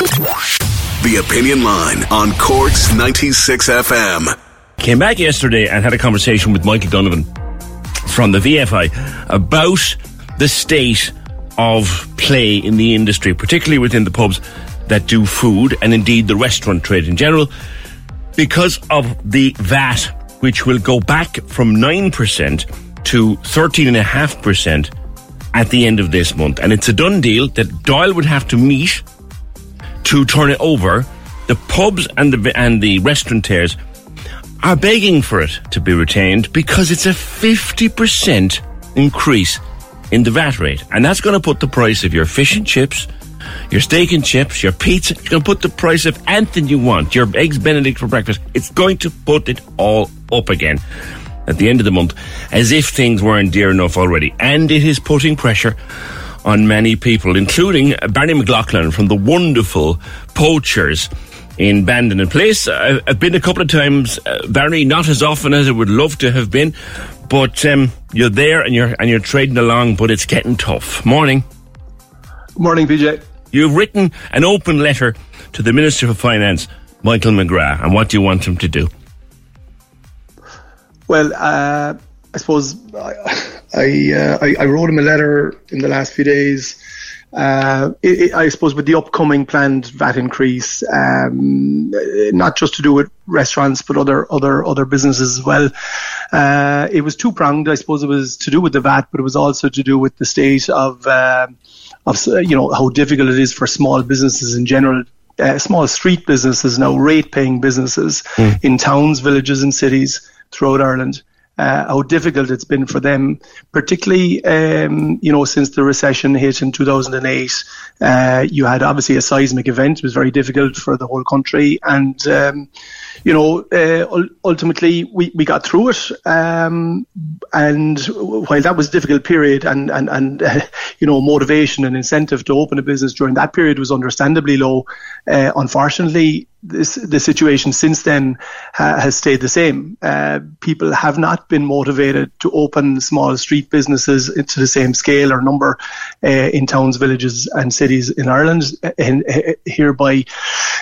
The Opinion Line on Cork's 96 FM. Came back yesterday and had a conversation with Michael Donovan from the VFI about the state of play in the industry, particularly within the pubs that do food and indeed the restaurant trade in general, because of the VAT, which will go back from 9% to 13.5% at the end of this month. And it's a done deal that Dáil would have to meet to turn it over. The pubs and the, and the restaurateurs are begging for it to be retained because it's a 50% increase in the VAT rate. And that's going to put the price of your fish and chips, your steak and chips, your pizza, it's going to put the price of anything you want, your eggs benedict for breakfast. It's going to put it all up again at the end of the month as if things weren't dear enough already. And it is putting pressure on many people, including Barry McLaughlin from the wonderful Poachers in Bandon and Place. I've been a couple of times, uh, Barry, not as often as I would love to have been, but um, you're there and you're and you're trading along, but it's getting tough. Morning. Morning, PJ. You've written an open letter to the Minister for Finance, Michael McGrath, and what do you want him to do? Well, uh, I suppose I I, uh, I, I wrote him a letter in the last few days. Uh, it, it, I suppose with the upcoming planned VAT increase, um, not just to do with restaurants but other other other businesses as well. Uh, it was two pronged. I suppose it was to do with the VAT, but it was also to do with the state of uh, of you know how difficult it is for small businesses in general uh, small street businesses now, rate paying businesses mm. in towns, villages, and cities throughout Ireland uh, how difficult it's been for them, particularly um, you know since the recession hit in 2008. Uh, you had obviously a seismic event; it was very difficult for the whole country, and um, you know uh, ultimately we, we got through it. Um, and while that was a difficult period, and and and you know motivation and incentive to open a business during that period was understandably low. Uh, unfortunately, this the situation since then ha, has stayed the same. Uh, people have not been motivated to open small street businesses to the same scale or number uh, in towns, villages, and cities in Ireland, and uh, hereby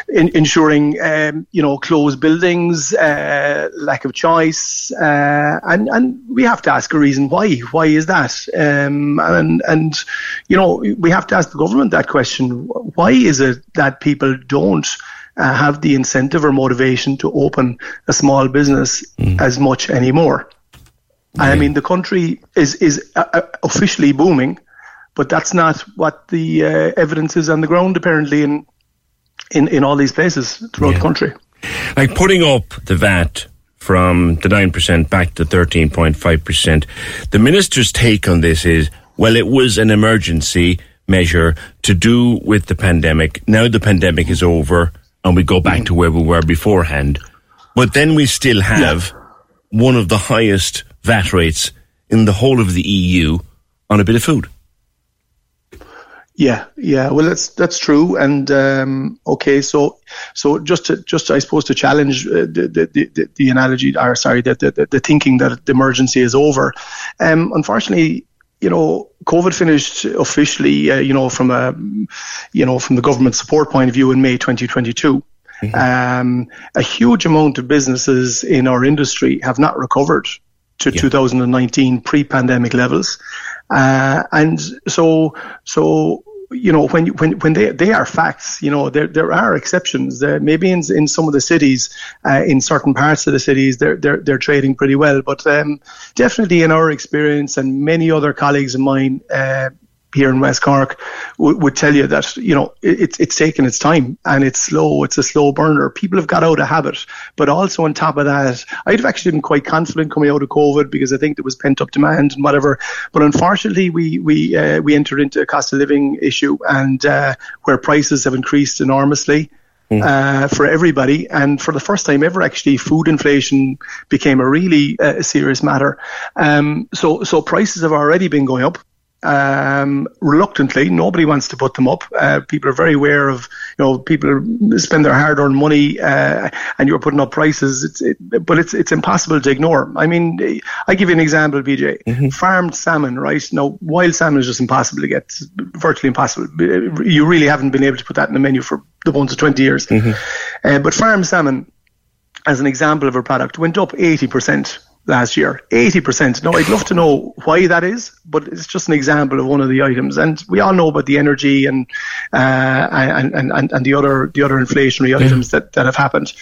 in, ensuring um, you know closed buildings, uh, lack of choice, uh, and and we have to ask a reason why. Why is that? Um, and and you know we have to ask the government that question. Why is it that people don't uh, have the incentive or motivation to open a small business mm. as much anymore. I mean, the country is is uh, uh, officially booming, but that's not what the uh, evidence is on the ground. Apparently, in in in all these places throughout yeah. the country, like putting up the VAT from the nine percent back to thirteen point five percent. The minister's take on this is, well, it was an emergency measure to do with the pandemic. Now the pandemic is over and we go back to where we were beforehand. But then we still have yeah. one of the highest VAT rates in the whole of the EU on a bit of food. Yeah, yeah. Well, that's that's true. And um, okay, so so just to just I suppose to challenge uh, the, the, the the analogy, or sorry, the, the the thinking that the emergency is over. Um, unfortunately, you know, COVID finished officially, uh, you know, from a, you know, from the government support point of view in May 2022. Mm-hmm. Um, a huge amount of businesses in our industry have not recovered to yeah. 2019 pre-pandemic levels, uh, and so so you know, when when when they they are facts, you know, there there are exceptions. There, maybe in in some of the cities, uh, in certain parts of the cities, they're they're they're trading pretty well. But um, definitely in our experience and many other colleagues of mine, uh, here in West Cork w- would tell you that you know it's it's taken its time and it's slow. It's a slow burner. People have got out of habit, but also on top of that, I'd have actually been quite confident coming out of COVID because I think there was pent up demand and whatever. But unfortunately, we we uh, we entered into a cost of living issue and uh, where prices have increased enormously. Mm. Uh, for everybody. And for the first time ever, actually, food inflation became a really uh, serious matter. Um, so, so prices have already been going up um, reluctantly. Nobody wants to put them up. Uh, people are very aware of, you know, people spend their hard-earned money, uh, and you're putting up prices. It's, it, but it's it's impossible to ignore. I mean, I give you an example, PJ. Mm-hmm. Farmed salmon, right? Now, wild salmon is just impossible to get, virtually impossible. You really haven't been able to put that in the menu for the ones of 20 years. Mm-hmm. Uh, but farmed salmon, as an example of a product, went up 80 percent last year. 80%. Now, I'd love to know why that is, but it's just an example of one of the items. And we all know about the energy and, uh, and, and, and, the other, the other inflationary items that, that have happened.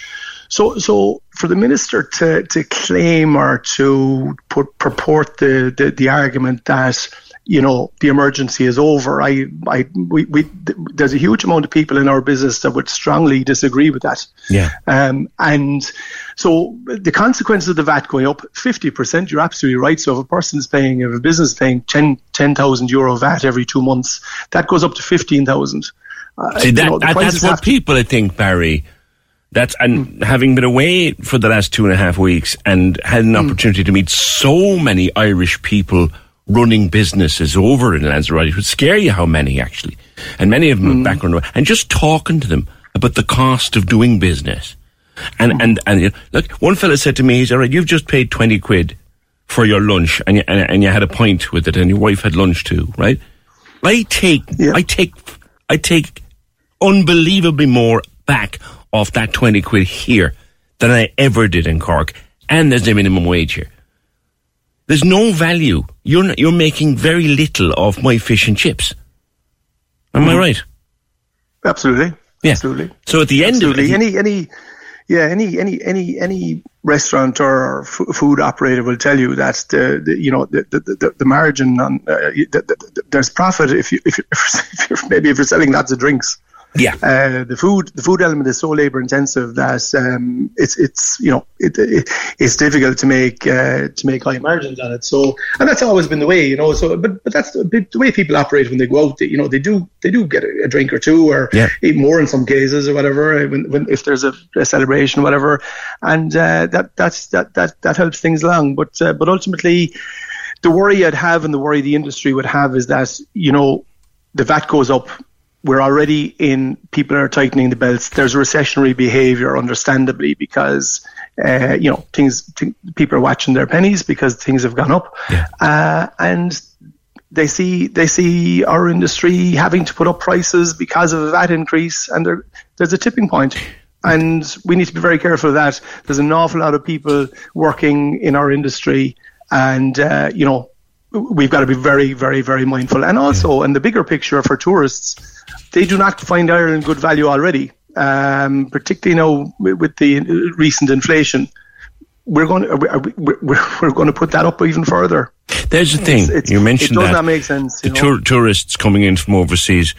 So, so for the minister to, to claim or to put, purport the, the, the argument that you know the emergency is over. I, I, we, we, there's a huge amount of people in our business that would strongly disagree with that. Yeah. Um, and so the consequences of the VAT going up 50%, you're absolutely right. So if a person is paying, if a business is paying 10, 10,000 euro VAT every two months, that goes up to 15,000. Uh, See, that, you know, that that's what people, I think, Barry, that's and mm. having been away for the last two and a half weeks and had an mm. opportunity to meet so many Irish people running businesses over in Lanzarote. It would scare you how many actually, and many of them mm. have background. And just talking to them about the cost of doing business, and mm. and and you know, look, one fella said to me, "He's all right. You've just paid twenty quid for your lunch, and you, and, and you had a pint with it, and your wife had lunch too, right? I take, yeah. I take, I take unbelievably more back off that twenty quid here than I ever did in Cork, and there's a minimum wage here." There's no value. You're not, you're making very little of my fish and chips. Am mm. I right? Absolutely. Yeah. Absolutely. So at the end Absolutely. of it, any any yeah any any any any restaurateur or f- food operator will tell you that the, the you know the the, the, the margin on uh, the, there's profit if you if, you, if you're, maybe if you're selling lots of drinks yeah. Uh, the food the food element is so labor intensive that um, it's it's you know it, it, it's difficult to make uh, to make high margins on it. So and that's always been the way, you know. So but but that's the, the way people operate when they go out. They, you know they do they do get a, a drink or two or yeah. eat more in some cases or whatever when, when if there's a, a celebration or whatever, and uh, that that's that that that helps things along. But uh, but ultimately. The worry I'd have and the worry the industry would have is that, you know, the VAT goes up we're already in people are tightening the belts. There's recessionary behavior, understandably, because uh, you know things. T- people are watching their pennies because things have gone up, yeah. uh, and they see they see our industry having to put up prices because of that increase, and there, there's a tipping point. And we need to be very careful of that. There's an awful lot of people working in our industry, and uh, you know we've got to be very, very, very mindful. And also, in the bigger picture for tourists, they do not find Ireland good value already, um, particularly now with the recent inflation. We're going to we're, we're going to put that up even further. There's the thing it's, it's, you mentioned it does that not make sense. The tour, tourists coming in from overseas.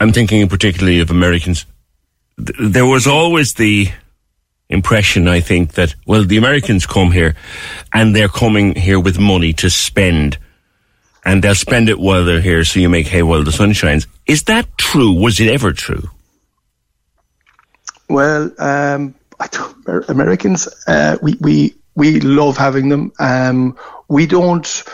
I'm thinking particularly of Americans. There was always the impression, I think, that, well, the Americans come here and they're coming here with money to spend and they'll spend it while they're here so you make hay while the sun shines. Is that true? Was it ever true? Well, um, Americans, uh, we, we, we love having them. Um, we don't,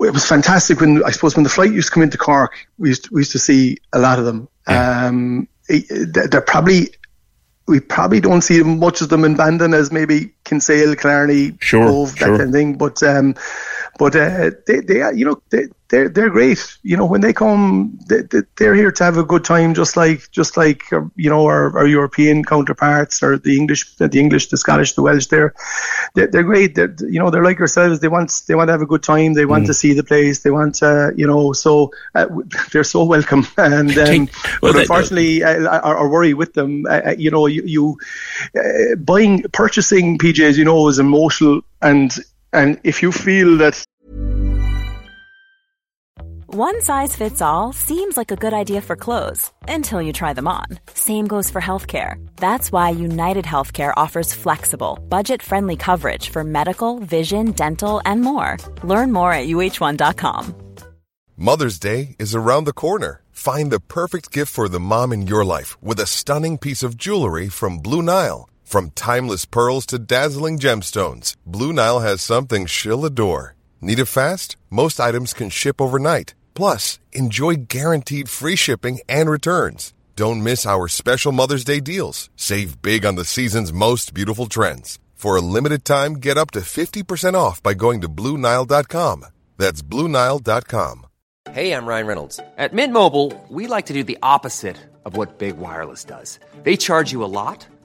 it was fantastic when, I suppose, when the flight used to come into Cork, we used to, we used to see a lot of them. Yeah. Um, they're probably we probably don't see much of them in Bandon as maybe Kinsale, Killarney, sure, Cobh, that sure. kind of thing. But um, but uh, they, they, you know, they, they're they're great. You know, when they come, they, they're here to have a good time, just like just like uh, you know our, our European counterparts or the English, the English, the Scottish, the Welsh. They're they're, they're great. They're, you know, they're like ourselves. They want they want to have a good time. They want mm. to see the place. They want to, you know, so uh, they're so welcome. And um, well, but unfortunately, uh, our, our, worry with them, uh, uh, you know, you, you uh, buying purchasing PJs, you know, is emotional and and if you feel that one size fits all seems like a good idea for clothes until you try them on. Same goes for healthcare. That's why United Healthcare offers flexible, budget friendly coverage for medical, vision, dental, and more. Learn more at uhc.com. Mother's Day is around the corner. Find the perfect gift for the mom in your life with a stunning piece of jewelry from Blue Nile. From timeless pearls to dazzling gemstones, Blue Nile has something she'll adore. Need it fast? Most items can ship overnight. Plus, enjoy guaranteed free shipping and returns. Don't miss our special Mother's Day deals. Save big on the season's most beautiful trends. For a limited time, get up to 50% off by going to Bluenile.com. That's Bluenile.com. Hey, I'm Ryan Reynolds. At Mint Mobile, we like to do the opposite of what Big Wireless does. They charge you a lot,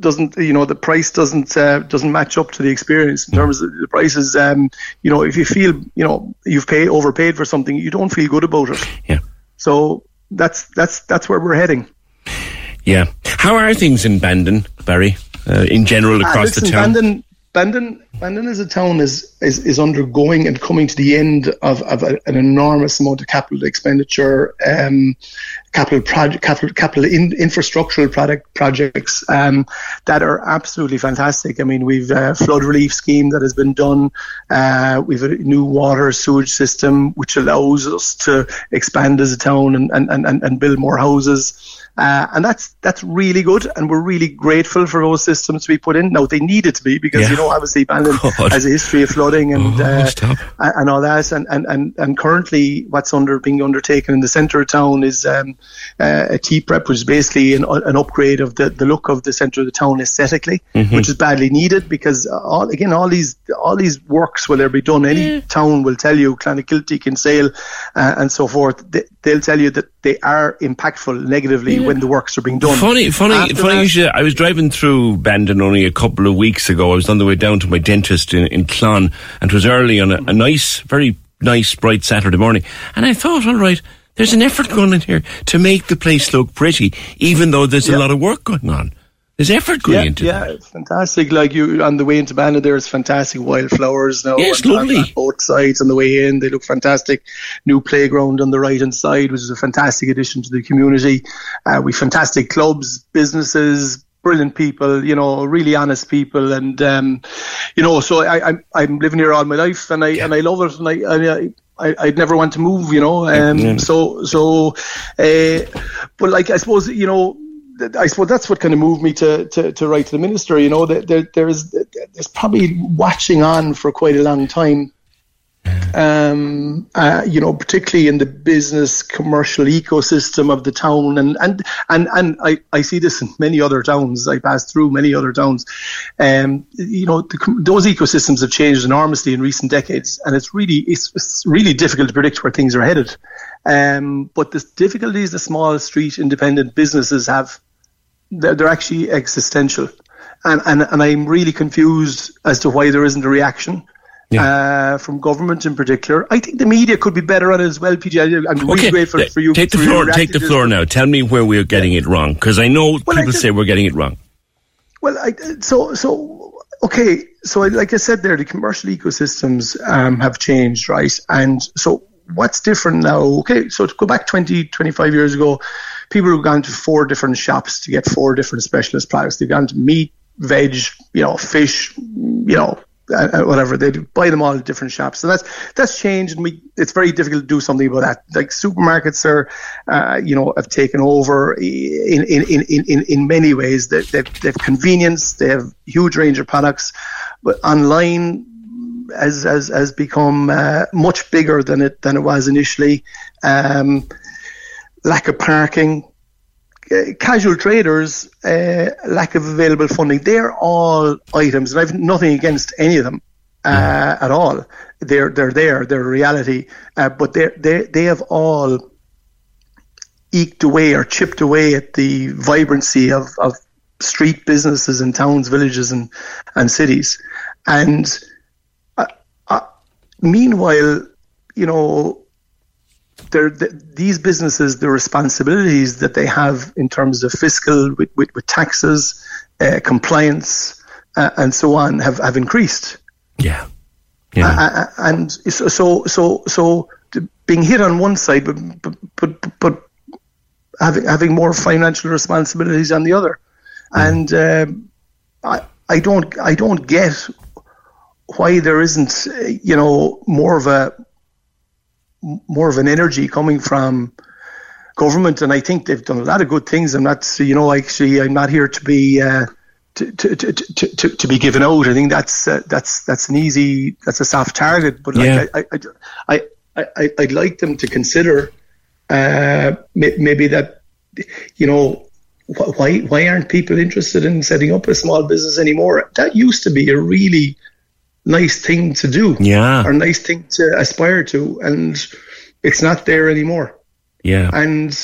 doesn't you know the price doesn't uh, doesn't match up to the experience in terms of the prices um you know if you feel you know you've paid overpaid for something you don't feel good about it. Yeah. So that's that's that's where we're heading. Yeah. How are things in Bandon Barry? Uh, in general ah, across listen, the town? Bandon Bandon, Bandon as a town is, is, is undergoing and coming to the end of, of a, an enormous amount of capital expenditure, um, capital project, capital, capital in, infrastructural product projects um, that are absolutely fantastic. I mean, we've a flood relief scheme that has been done. Uh, we've a new water sewage system which allows us to expand as a town and, and, and, and build more houses. Uh, and that's that's really good, and we're really grateful for those systems to be put in. Now they needed to be because yeah. you know obviously Bandon has a history of flooding and oh, uh, and all that, and, and, and, and currently what's under being undertaken in the centre of town is um, uh, a T-prep, which is basically an, an upgrade of the, the look of the centre of the town aesthetically, mm-hmm. which is badly needed because all again all these all these works will ever be done. Any yeah. town will tell you, Clonakilty, Kinsale, uh, and so forth. They, will tell you that they are impactful negatively yeah. when the works are being done. Funny, funny, After funny. That, I was driving through Bandon only a couple of weeks ago. I was on the way down to my dentist in, in Clon, and it was early on a, a nice, very nice, bright Saturday morning, and I thought, all right. There's an effort going in here to make the place look pretty, even though there's a lot of work going on. There's effort going yeah, into yeah, that. Yeah, it's fantastic. Like you on the way into Bandon, there's fantastic wildflowers now. Yes, on, lovely. On, both sides on the way in, they look fantastic. New playground on the right hand side, which is a fantastic addition to the community. Uh, we fantastic clubs, businesses, brilliant people, you know, really honest people, and um, you know, so I, I'm I'm living here all my life, and I yeah. and I love it, and I, And I I, would never want to move, you know. Um, yeah. So, so, uh, but like I suppose, you know, I suppose that's what kind of moved me to, to, to write to the minister. You know, there, there is there's probably watching on for quite a long time. Um, uh, you know, particularly in the business commercial ecosystem of the town, and and and and I, I see this in many other towns. I pass through many other towns. Um, you know, the, those ecosystems have changed enormously in recent decades, and it's really it's, it's really difficult to predict where things are headed. Um, but the difficulties the small street independent businesses have they're, they're actually existential. And, and, and I'm really confused as to why there isn't a reaction. Yeah. Uh, from government in particular. I think the media could be better at it as well, PJ. I'm really okay. grateful for you. Take the floor. Take the floor now. Tell me where we're getting yeah. it wrong, because I know well, people I say we're getting it wrong. Well, I, so so okay. So like I said there, the commercial ecosystems um, have changed, right? And so what's different now? Okay, so to go back 20, 25 years ago, people have gone to four different shops to get four different specialist products. They've gone to meat, veg, you know, fish, you know, whatever. They buy them all at different shops. So that's that's changed, and we it's very difficult to do something about that. Like supermarkets are, uh, you know, have taken over in in in in, in many ways. They, they, they have convenience. They have huge range of products, but online has has has become uh, much bigger than it than it was initially. Um, lack of parking, uh, casual traders, uh, lack of available funding, they're all items, and I've nothing against any of them uh, at all. They're they're there, they're a reality, uh, but they they they have all eked away or chipped away at the vibrancy of, of street businesses in towns, villages, and and cities, and uh, meanwhile, you know the, these businesses, the responsibilities that they have in terms of fiscal, with, with, with taxes, uh, compliance, uh, and so on, have, have increased. Yeah. Yeah. Uh, uh and so, so, so, so being hit on one side, but, but, but, but having, having more financial responsibilities on the other. Mm. And um, I, I don't, I don't get why there isn't, you know, more of a more of an energy coming from government, and I think they've done a lot of good things. I'm not, you know, actually, I'm not here to be. Uh, to, to, to, to, to be given out, I think that's uh, that's that's an easy, that's a soft target. But like, yeah. I, I, I, I, I'd like them to consider uh, maybe that, you know, why why aren't people interested in setting up a small business anymore? That used to be a really nice thing to do. Yeah. Or nice thing to aspire to. And it's not there anymore. Yeah. And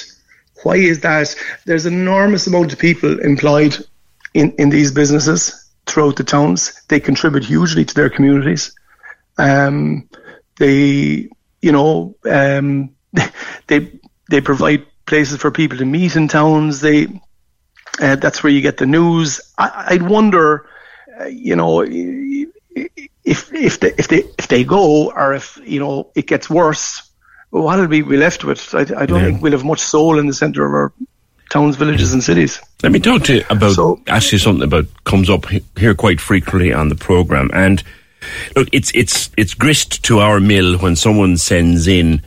why is that? There's an enormous amount of people employed in, in these businesses throughout the towns. They contribute hugely to their communities. Um, they, you know, um, they they provide places for people to meet in towns. They uh, that's where you get the news. I, would wonder, uh, you know, if if they if they if they go or if you know it gets worse, what will we be left with? I, I don't yeah. think we'll have much soul in the centre of our towns, villages, and cities. Let me talk to you about so, actually something about comes up here quite frequently on the program, and look, it's it's it's grist to our mill when someone sends in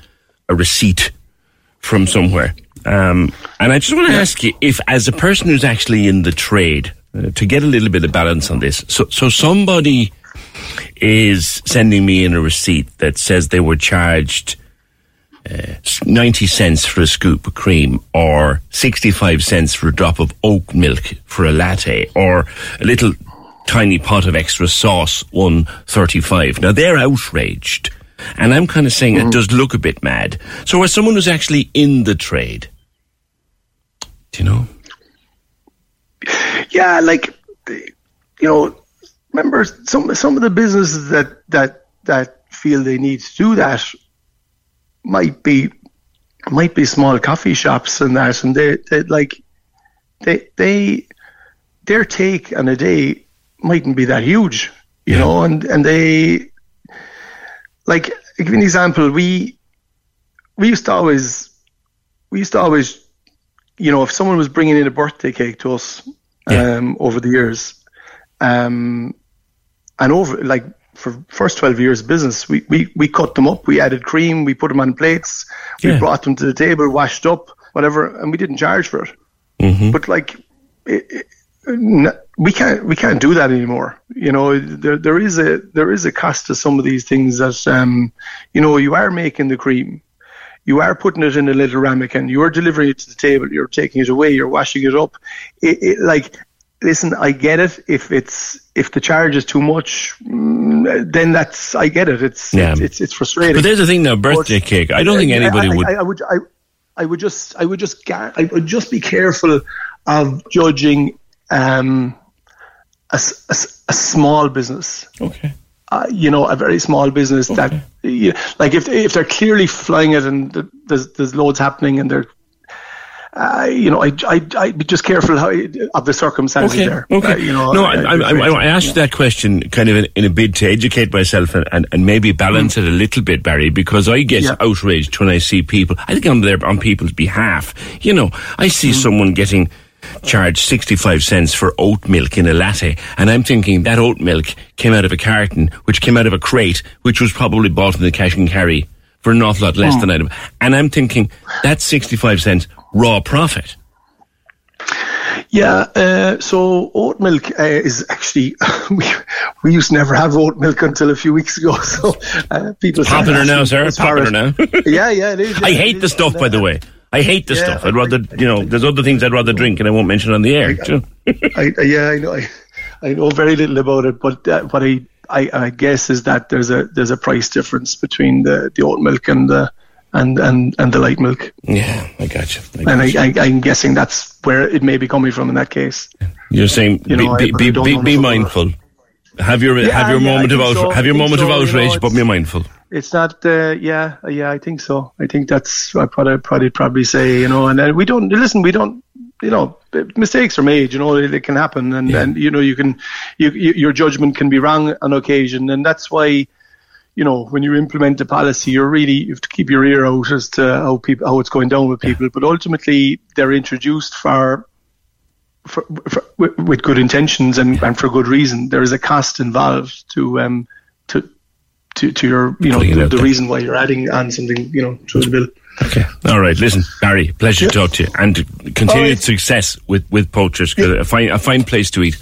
a receipt from somewhere. Um, and I just want to ask you if, as a person who's actually in the trade, uh, to get a little bit of balance on this, so so somebody is sending me in a receipt that says they were charged uh, 90 cents for a scoop of cream or 65 cents for a drop of oat milk for a latte or a little tiny pot of extra sauce 135 now they're outraged. And i'm kind of saying mm-hmm. it does look a bit mad. So as someone who's actually in the trade do you know? Yeah like you know remember some some of the businesses that that that feel they need to do that might be might be small coffee shops and that, and they, they like they they their take on a day mightn't be that huge, you yeah. know, and and they like I'll give you an example. We we used to always we used to always you know if someone was bringing in a birthday cake to us yeah. um, over the years, um, and over like for first 12 years of business, we, we, we cut them up, we added cream, we put them on plates, yeah. we brought them to the table, washed up, whatever, and we didn't charge for it. Mm-hmm. But like, it, it, we can't we can't do that anymore. You know, there there is a there is a cost to some of these things that um, you know, you are making the cream, you are putting it in a little ramekin, you are delivering it to the table, you're taking it away, you're washing it up. It, it, like listen, I get it. If it's if the charge is too much, mm, then that's I get it. It's yeah. it's, it's, it's frustrating. But there's the thing now, birthday but, cake. I don't think anybody I, would. I, I, would. I, I would just. I would just. I would just be careful of judging um, a, a, a small business. Okay. Uh, you know, a very small business okay. that, you know, like if if they're clearly flying it and there's there's loads happening and they're uh, you know, I, I, I'd be just careful how, of the circumstances okay, there. Okay. Uh, you know, no, I, I, I, I asked that question kind of in, in, a bid to educate myself and, and, and maybe balance mm. it a little bit, Barry, because I get yeah. outraged when I see people, I think I'm there on people's behalf. You know, I see mm. someone getting charged 65 cents for oat milk in a latte. And I'm thinking that oat milk came out of a carton, which came out of a crate, which was probably bought in the cash and carry for an awful lot less Hmm. than item. And I'm thinking that's 65 cents raw profit. Yeah, uh, so oat milk uh, is actually we we used to never have oat milk until a few weeks ago. So uh, people started Popular now, sir. us for Popular it. now. yeah, yeah, it is. I yeah, hate it the is. stuff, And, by the way. I hate the Yeah, stuff. I'd I- rather, you know, there's other things I'd rather drink and I won't mention on the air. do you? I, I- yeah, I know. I, I know very little about it, but uh, what I, I I guess is that there's a there's a price difference between the, the oat milk and the and, and, and the light milk, Yeah, I got you. I got and I, you. I I'm guessing that's where it may be coming from in that case. You're saying you know, be, be, I be, be mindful. Have your Yeah, have your yeah, moment of outrage. so. Have your I moment of so, you know, outrage, but be mindful. It's not, uh, yeah, yeah, I think so. I think that's what I'd probably probably say, you know. And then we don't listen. We don't, you know, mistakes are made. You know, they can happen, and Yeah. and you know, you can, you, you, your judgment can be wrong on occasion, and that's why, you know, when you implement a policy, you're really you have to keep your ear out as to how people how it's going down with people. But ultimately, they're introduced for. For, for, with, with good intentions and, and for good reason, there is a cost involved to um to to, to your you know the, the reason why you're adding on something you know to the bill. Okay. All right. Listen, Barry, pleasure to talk to you, and continued All right. success with with poachers. 'cause A fine a fine place to eat.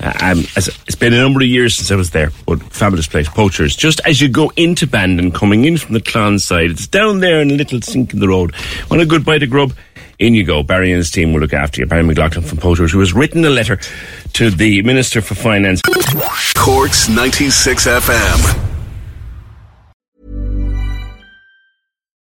Uh, um, as- it's been a number of years since I was there, but fabulous place, poachers. Just as you go into Bandon, coming in from the Clon side, it's down there in a little sink in the road. Want a good bite of grub? In you go. Barry and his team will look after you. Barry McLaughlin from Poachers, who has written a letter to the Minister for Finance. Cork's 96 FM.